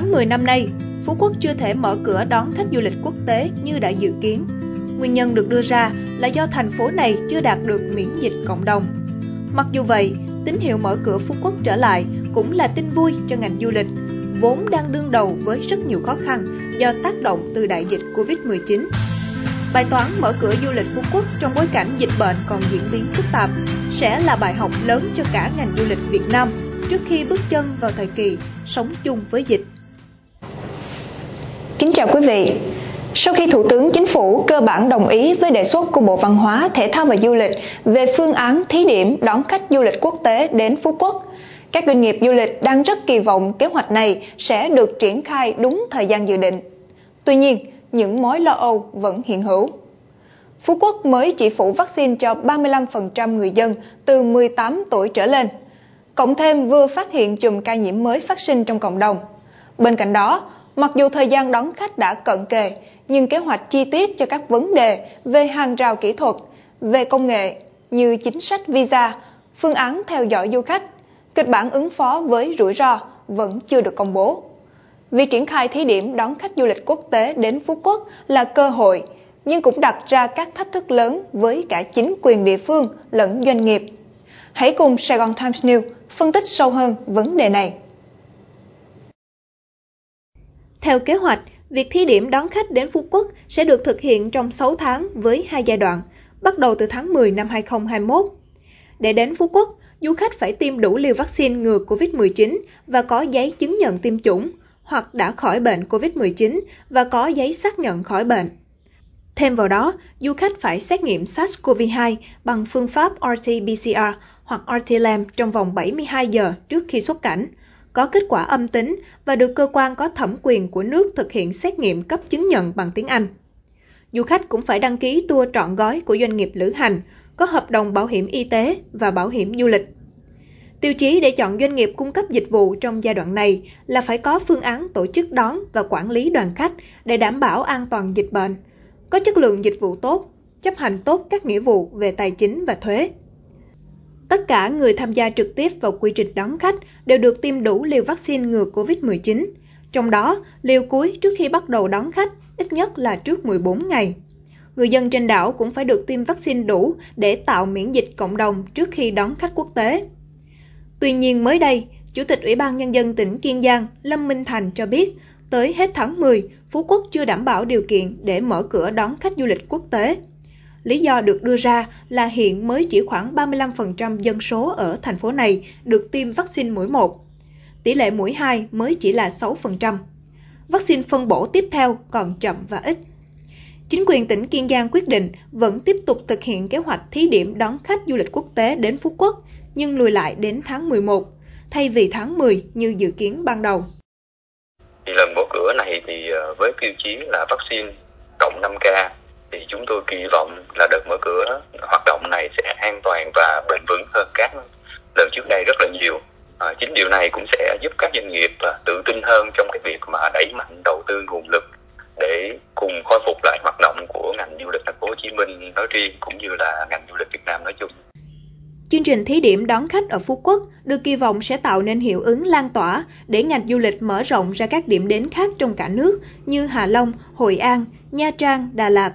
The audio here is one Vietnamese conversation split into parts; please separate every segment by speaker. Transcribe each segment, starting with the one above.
Speaker 1: tháng 10 năm nay, Phú Quốc chưa thể mở cửa đón khách du lịch quốc tế như đã dự kiến. Nguyên nhân được đưa ra là do thành phố này chưa đạt được miễn dịch cộng đồng. Mặc dù vậy, tín hiệu mở cửa Phú Quốc trở lại cũng là tin vui cho ngành du lịch, vốn đang đương đầu với rất nhiều khó khăn do tác động từ đại dịch Covid-19. Bài toán mở cửa du lịch Phú Quốc trong bối cảnh dịch bệnh còn diễn biến phức tạp sẽ là bài học lớn cho cả ngành du lịch Việt Nam trước khi bước chân vào thời kỳ sống chung với dịch.
Speaker 2: Kính chào quý vị. Sau khi Thủ tướng Chính phủ cơ bản đồng ý với đề xuất của Bộ Văn hóa, Thể thao và Du lịch về phương án thí điểm đón khách du lịch quốc tế đến Phú Quốc, các doanh nghiệp du lịch đang rất kỳ vọng kế hoạch này sẽ được triển khai đúng thời gian dự định. Tuy nhiên, những mối lo âu vẫn hiện hữu. Phú Quốc mới chỉ phủ vaccine cho 35% người dân từ 18 tuổi trở lên. Cộng thêm vừa phát hiện chùm ca nhiễm mới phát sinh trong cộng đồng. Bên cạnh đó, mặc dù thời gian đón khách đã cận kề, nhưng kế hoạch chi tiết cho các vấn đề về hàng rào kỹ thuật, về công nghệ như chính sách visa, phương án theo dõi du khách, kịch bản ứng phó với rủi ro vẫn chưa được công bố. Việc triển khai thí điểm đón khách du lịch quốc tế đến Phú Quốc là cơ hội, nhưng cũng đặt ra các thách thức lớn với cả chính quyền địa phương lẫn doanh nghiệp. Hãy cùng Sài Gòn Times News phân tích sâu hơn vấn đề này.
Speaker 1: Theo kế hoạch, việc thí điểm đón khách đến Phú Quốc sẽ được thực hiện trong 6 tháng với hai giai đoạn, bắt đầu từ tháng 10 năm 2021. Để đến Phú Quốc, du khách phải tiêm đủ liều vaccine ngừa COVID-19 và có giấy chứng nhận tiêm chủng, hoặc đã khỏi bệnh COVID-19 và có giấy xác nhận khỏi bệnh. Thêm vào đó, du khách phải xét nghiệm SARS-CoV-2 bằng phương pháp RT-PCR hoặc RT-LAM trong vòng 72 giờ trước khi xuất cảnh, có kết quả âm tính và được cơ quan có thẩm quyền của nước thực hiện xét nghiệm cấp chứng nhận bằng tiếng Anh. Du khách cũng phải đăng ký tour trọn gói của doanh nghiệp lữ hành, có hợp đồng bảo hiểm y tế và bảo hiểm du lịch. Tiêu chí để chọn doanh nghiệp cung cấp dịch vụ trong giai đoạn này là phải có phương án tổ chức đón và quản lý đoàn khách để đảm bảo an toàn dịch bệnh, có chất lượng dịch vụ tốt, chấp hành tốt các nghĩa vụ về tài chính và thuế. Tất cả người tham gia trực tiếp vào quy trình đón khách đều được tiêm đủ liều vaccine ngừa COVID-19, trong đó liều cuối trước khi bắt đầu đón khách ít nhất là trước 14 ngày. Người dân trên đảo cũng phải được tiêm vaccine đủ để tạo miễn dịch cộng đồng trước khi đón khách quốc tế. Tuy nhiên mới đây, Chủ tịch Ủy ban Nhân dân tỉnh Kiên Giang Lâm Minh Thành cho biết, tới hết tháng 10, Phú Quốc chưa đảm bảo điều kiện để mở cửa đón khách du lịch quốc tế. Lý do được đưa ra là hiện mới chỉ khoảng 35% dân số ở thành phố này được tiêm vaccine mũi 1. Tỷ lệ mũi 2 mới chỉ là 6%. Vaccine phân bổ tiếp theo còn chậm và ít. Chính quyền tỉnh Kiên Giang quyết định vẫn tiếp tục thực hiện kế hoạch thí điểm đón khách du lịch quốc tế đến Phú Quốc nhưng lùi lại đến tháng 11, thay vì tháng 10 như dự kiến ban đầu.
Speaker 3: Thì lần mở cửa này thì ờ, với tiêu chí là vaccine cộng 5K thì chúng tôi kỳ vọng là đợt mở cửa hoạt động này sẽ an toàn và bền vững hơn các lần trước đây rất là nhiều. À, chính điều này cũng sẽ giúp các doanh nghiệp à, tự tin hơn trong cái việc mà đẩy mạnh đầu tư nguồn lực để cùng khôi phục lại hoạt động của ngành du lịch thành phố Hồ Chí Minh nói riêng cũng như là ngành du lịch Việt Nam nói chung.
Speaker 1: Chương trình thí điểm đón khách ở Phú Quốc được kỳ vọng sẽ tạo nên hiệu ứng lan tỏa để ngành du lịch mở rộng ra các điểm đến khác trong cả nước như Hà Long, Hội An, Nha Trang, Đà Lạt.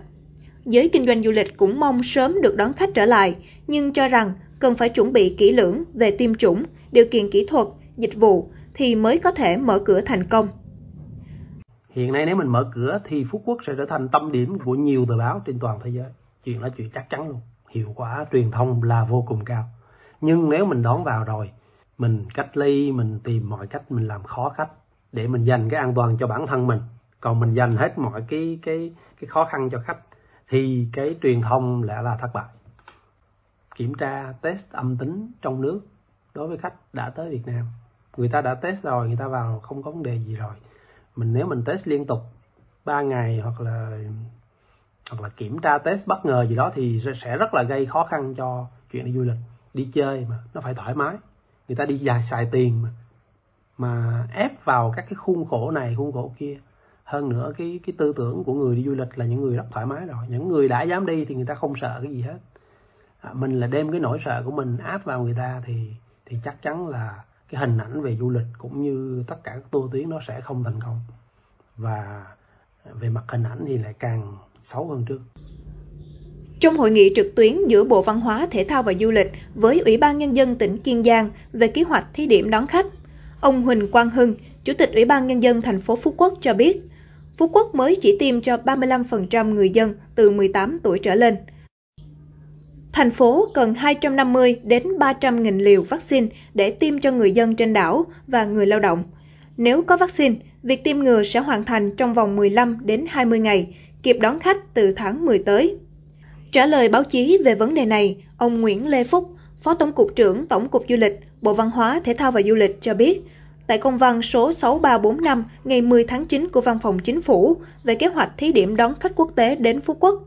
Speaker 1: Giới kinh doanh du lịch cũng mong sớm được đón khách trở lại, nhưng cho rằng cần phải chuẩn bị kỹ lưỡng về tiêm chủng, điều kiện kỹ thuật, dịch vụ thì mới có thể mở cửa thành công.
Speaker 4: Hiện nay nếu mình mở cửa thì Phú Quốc sẽ trở thành tâm điểm của nhiều tờ báo trên toàn thế giới. Chuyện đó chuyện chắc chắn luôn hiệu quả truyền thông là vô cùng cao nhưng nếu mình đón vào rồi mình cách ly mình tìm mọi cách mình làm khó khách để mình dành cái an toàn cho bản thân mình còn mình dành hết mọi cái cái cái khó khăn cho khách thì cái truyền thông lại là thất bại. Kiểm tra test âm tính trong nước đối với khách đã tới Việt Nam. Người ta đã test rồi, người ta vào không có vấn đề gì rồi. Mình nếu mình test liên tục 3 ngày hoặc là hoặc là kiểm tra test bất ngờ gì đó thì sẽ rất là gây khó khăn cho chuyện đi du lịch. Đi chơi mà nó phải thoải mái. Người ta đi dài, xài tiền mà mà ép vào các cái khuôn khổ này, khuôn khổ kia hơn nữa cái cái tư tưởng của người đi du lịch là những người rất thoải mái rồi. Những người đã dám đi thì người ta không sợ cái gì hết. À, mình là đem cái nỗi sợ của mình áp vào người ta thì thì chắc chắn là cái hình ảnh về du lịch cũng như tất cả các tour tuyến nó sẽ không thành công. Và về mặt hình ảnh thì lại càng xấu hơn trước.
Speaker 1: Trong hội nghị trực tuyến giữa Bộ Văn hóa, Thể thao và Du lịch với Ủy ban Nhân dân tỉnh Kiên Giang về kế hoạch thí điểm đón khách, ông Huỳnh Quang Hưng, Chủ tịch Ủy ban Nhân dân thành phố Phú Quốc cho biết, Phú Quốc mới chỉ tiêm cho 35% người dân từ 18 tuổi trở lên. Thành phố cần 250 đến 300 nghìn liều vaccine để tiêm cho người dân trên đảo và người lao động. Nếu có vaccine, việc tiêm ngừa sẽ hoàn thành trong vòng 15 đến 20 ngày, kịp đón khách từ tháng 10 tới. Trả lời báo chí về vấn đề này, ông Nguyễn Lê Phúc, Phó Tổng cục trưởng Tổng cục Du lịch, Bộ Văn hóa, Thể thao và Du lịch cho biết, tại công văn số 6345 ngày 10 tháng 9 của Văn phòng Chính phủ về kế hoạch thí điểm đón khách quốc tế đến Phú Quốc,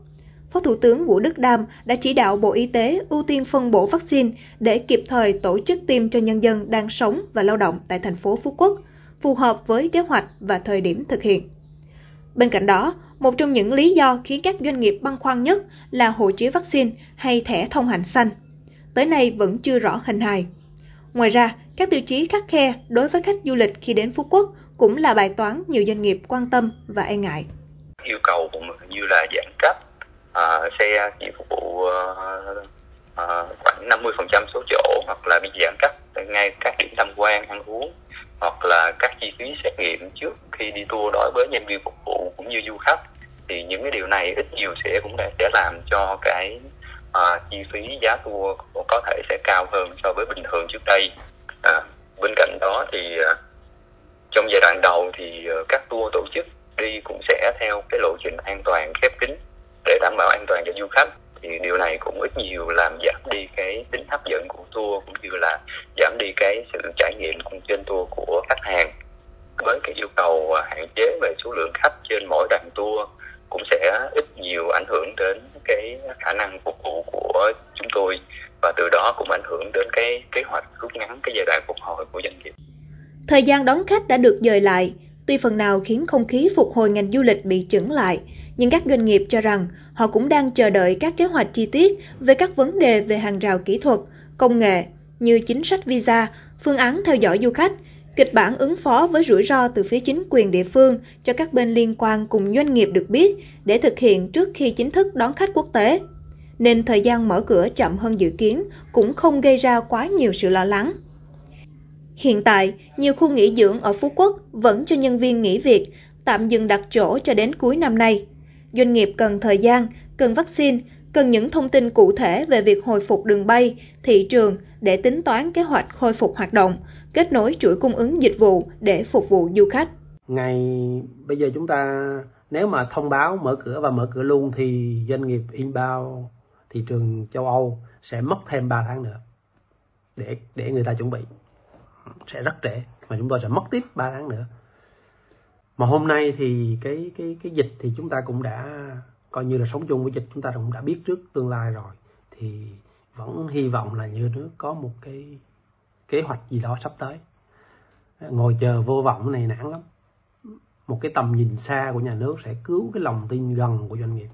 Speaker 1: Phó Thủ tướng Vũ Đức Đam đã chỉ đạo Bộ Y tế ưu tiên phân bổ vaccine để kịp thời tổ chức tiêm cho nhân dân đang sống và lao động tại thành phố Phú Quốc, phù hợp với kế hoạch và thời điểm thực hiện. Bên cạnh đó, một trong những lý do khiến các doanh nghiệp băn khoăn nhất là hộ chiếu vaccine hay thẻ thông hành xanh. Tới nay vẫn chưa rõ hình hài. Ngoài ra, các tiêu chí khắc khe đối với khách du lịch khi đến Phú Quốc cũng là bài toán nhiều doanh nghiệp quan tâm và e ngại.
Speaker 3: Yêu cầu như là giãn cách, à, xe chỉ phục vụ à, khoảng 50% số chỗ hoặc là bị giãn cách ngay các điểm tham quan, ăn uống hoặc là các chi phí xét nghiệm trước khi đi tour đối với nhân viên phục vụ cũng như du khách thì những cái điều này ít nhiều sẽ cũng sẽ làm cho cái à, chi phí giá tour có thể sẽ cao hơn so với bình thường trước đây à, bên cạnh đó thì à, trong giai đoạn đầu thì à, các tour tổ chức đi cũng sẽ theo cái lộ trình an toàn khép kín để đảm bảo an toàn cho du khách. Thì điều này cũng ít nhiều làm giảm đi cái tính hấp dẫn của tour cũng như là giảm đi cái sự trải nghiệm trên tour của khách hàng. Với cái yêu cầu à, hạn chế về số lượng khách trên mỗi đoàn tour cũng sẽ ít nhiều ảnh hưởng đến cái khả năng phục vụ của chúng tôi và từ đó cũng ảnh hưởng đến cái kế hoạch ngắn cái giai đoạn phục hồi của doanh nghiệp.
Speaker 1: Thời gian đón khách đã được dời lại, tuy phần nào khiến không khí phục hồi ngành du lịch bị chững lại, nhưng các doanh nghiệp cho rằng họ cũng đang chờ đợi các kế hoạch chi tiết về các vấn đề về hàng rào kỹ thuật, công nghệ như chính sách visa, phương án theo dõi du khách, kịch bản ứng phó với rủi ro từ phía chính quyền địa phương cho các bên liên quan cùng doanh nghiệp được biết để thực hiện trước khi chính thức đón khách quốc tế. Nên thời gian mở cửa chậm hơn dự kiến cũng không gây ra quá nhiều sự lo lắng. Hiện tại, nhiều khu nghỉ dưỡng ở Phú Quốc vẫn cho nhân viên nghỉ việc, tạm dừng đặt chỗ cho đến cuối năm nay. Doanh nghiệp cần thời gian, cần vaccine, cần những thông tin cụ thể về việc hồi phục đường bay, thị trường để tính toán kế hoạch khôi phục hoạt động, kết nối chuỗi cung ứng dịch vụ để phục vụ du khách.
Speaker 4: Ngày bây giờ chúng ta nếu mà thông báo mở cửa và mở cửa luôn thì doanh nghiệp inbound thị trường châu Âu sẽ mất thêm 3 tháng nữa để để người ta chuẩn bị. Sẽ rất trễ, mà chúng tôi sẽ mất tiếp 3 tháng nữa. Mà hôm nay thì cái cái cái dịch thì chúng ta cũng đã coi như là sống chung với dịch, chúng ta cũng đã biết trước tương lai rồi. Thì vẫn hy vọng là như nước có một cái kế hoạch gì đó sắp tới. Ngồi chờ vô vọng này nản lắm. Một cái tầm nhìn xa của nhà nước sẽ cứu cái lòng tin gần của doanh nghiệp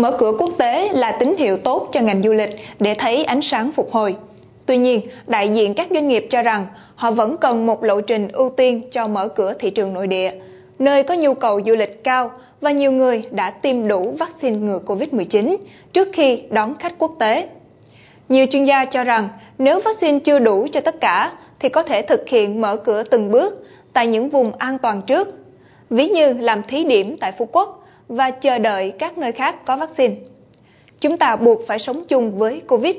Speaker 2: mở cửa quốc tế là tín hiệu tốt cho ngành du lịch để thấy ánh sáng phục hồi tuy nhiên đại diện các doanh nghiệp cho rằng họ vẫn cần một lộ trình ưu tiên cho mở cửa thị trường nội địa nơi có nhu cầu du lịch cao và nhiều người đã tiêm đủ vaccine ngừa COVID-19 trước khi đón khách quốc tế. Nhiều chuyên gia cho rằng nếu vaccine chưa đủ cho tất cả thì có thể thực hiện mở cửa từng bước tại những vùng an toàn trước, ví như làm thí điểm tại Phú Quốc và chờ đợi các nơi khác có vaccine. Chúng ta buộc phải sống chung với Covid.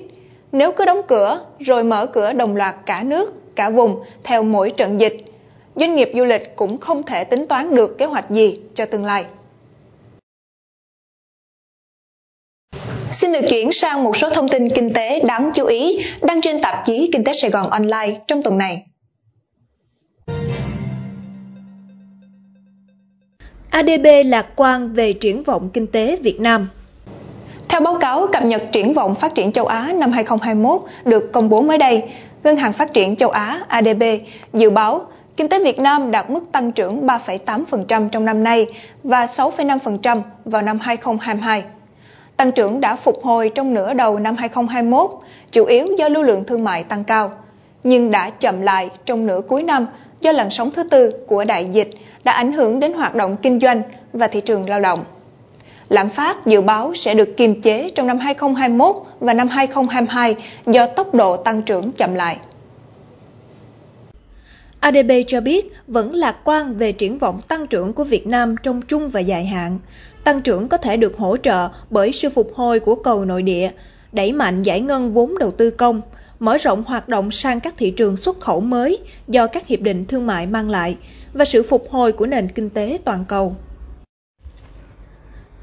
Speaker 2: Nếu cứ đóng cửa rồi mở cửa đồng loạt cả nước, cả vùng theo mỗi trận dịch, doanh nghiệp du lịch cũng không thể tính toán được kế hoạch gì cho tương lai. Xin được chuyển sang một số thông tin kinh tế đáng chú ý đăng trên tạp chí Kinh tế Sài Gòn Online trong tuần này.
Speaker 1: ADB lạc quan về triển vọng kinh tế Việt Nam.
Speaker 2: Theo báo cáo cập nhật triển vọng phát triển châu Á năm 2021 được công bố mới đây, Ngân hàng Phát triển châu Á ADB dự báo kinh tế Việt Nam đạt mức tăng trưởng 3,8% trong năm nay và 6,5% vào năm 2022. Tăng trưởng đã phục hồi trong nửa đầu năm 2021, chủ yếu do lưu lượng thương mại tăng cao. nhưng đã chậm lại trong nửa cuối năm do làn sóng thứ tư của đại dịch đã ảnh hưởng đến hoạt động kinh doanh và thị trường lao động. Lạm phát dự báo sẽ được kiềm chế trong năm 2021 và năm 2022 do tốc độ tăng trưởng chậm lại.
Speaker 1: ADB cho biết vẫn lạc quan về triển vọng tăng trưởng của Việt Nam trong trung và dài hạn. Tăng trưởng có thể được hỗ trợ bởi sự phục hồi của cầu nội địa, đẩy mạnh giải ngân vốn đầu tư công, mở rộng hoạt động sang các thị trường xuất khẩu mới do các hiệp định thương mại mang lại và sự phục hồi của nền kinh tế toàn cầu.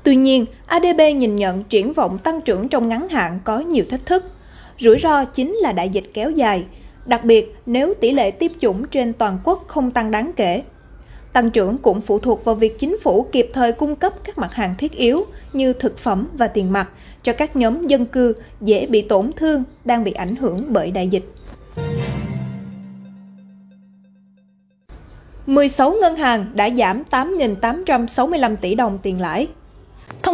Speaker 1: Tuy nhiên, ADB nhìn nhận triển vọng tăng trưởng trong ngắn hạn có nhiều thách thức. Rủi ro chính là đại dịch kéo dài, đặc biệt nếu tỷ lệ tiêm chủng trên toàn quốc không tăng đáng kể. Tăng trưởng cũng phụ thuộc vào việc chính phủ kịp thời cung cấp các mặt hàng thiết yếu như thực phẩm và tiền mặt cho các nhóm dân cư dễ bị tổn thương, đang bị ảnh hưởng bởi đại dịch. 16 ngân hàng đã giảm 8.865 tỷ đồng tiền lãi.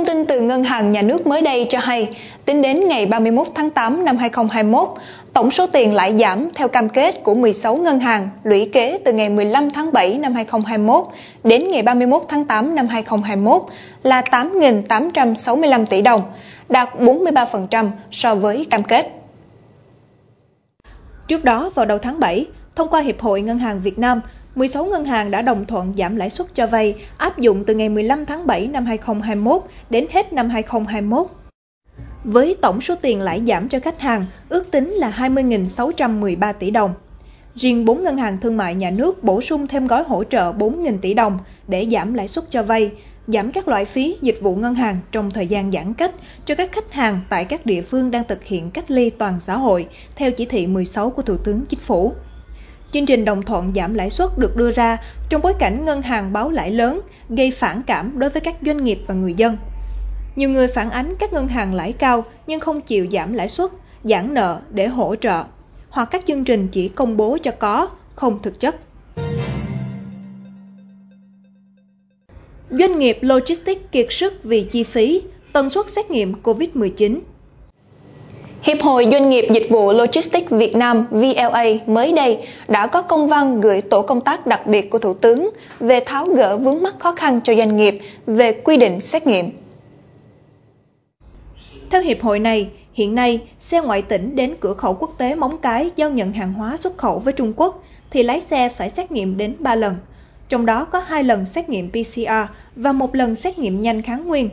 Speaker 2: Thông tin từ Ngân hàng Nhà nước mới đây cho hay, tính đến ngày 31 tháng 8 năm 2021, tổng số tiền lãi giảm theo cam kết của 16 ngân hàng lũy kế từ ngày 15 tháng 7 năm 2021 đến ngày 31 tháng 8 năm 2021 là 8.865 tỷ đồng, đạt 43% so với cam kết.
Speaker 1: Trước đó, vào đầu tháng 7, thông qua Hiệp hội Ngân hàng Việt Nam, 16 ngân hàng đã đồng thuận giảm lãi suất cho vay áp dụng từ ngày 15 tháng 7 năm 2021 đến hết năm 2021. Với tổng số tiền lãi giảm cho khách hàng ước tính là 20.613 tỷ đồng. Riêng 4 ngân hàng thương mại nhà nước bổ sung thêm gói hỗ trợ 4.000 tỷ đồng để giảm lãi suất cho vay, giảm các loại phí dịch vụ ngân hàng trong thời gian giãn cách cho các khách hàng tại các địa phương đang thực hiện cách ly toàn xã hội theo chỉ thị 16 của Thủ tướng Chính phủ. Chương trình đồng thuận giảm lãi suất được đưa ra trong bối cảnh ngân hàng báo lãi lớn gây phản cảm đối với các doanh nghiệp và người dân. Nhiều người phản ánh các ngân hàng lãi cao nhưng không chịu giảm lãi suất, giãn nợ để hỗ trợ, hoặc các chương trình chỉ công bố cho có, không thực chất. Doanh nghiệp logistics kiệt sức vì chi phí, tần suất xét nghiệm COVID-19
Speaker 2: Hiệp hội Doanh nghiệp Dịch vụ Logistics Việt Nam VLA mới đây đã có công văn gửi tổ công tác đặc biệt của Thủ tướng về tháo gỡ vướng mắc khó khăn cho doanh nghiệp về quy định xét nghiệm.
Speaker 1: Theo hiệp hội này, hiện nay xe ngoại tỉnh đến cửa khẩu quốc tế Móng Cái giao nhận hàng hóa xuất khẩu với Trung Quốc thì lái xe phải xét nghiệm đến 3 lần, trong đó có 2 lần xét nghiệm PCR và một lần xét nghiệm nhanh kháng nguyên.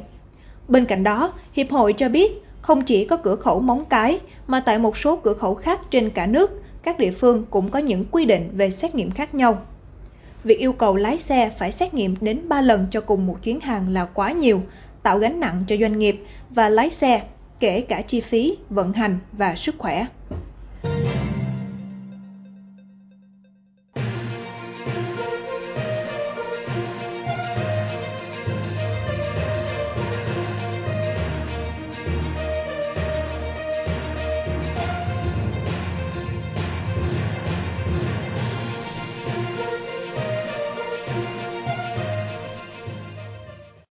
Speaker 1: Bên cạnh đó, hiệp hội cho biết không chỉ có cửa khẩu Móng Cái mà tại một số cửa khẩu khác trên cả nước, các địa phương cũng có những quy định về xét nghiệm khác nhau. Việc yêu cầu lái xe phải xét nghiệm đến 3 lần cho cùng một chuyến hàng là quá nhiều, tạo gánh nặng cho doanh nghiệp và lái xe, kể cả chi phí, vận hành và sức khỏe.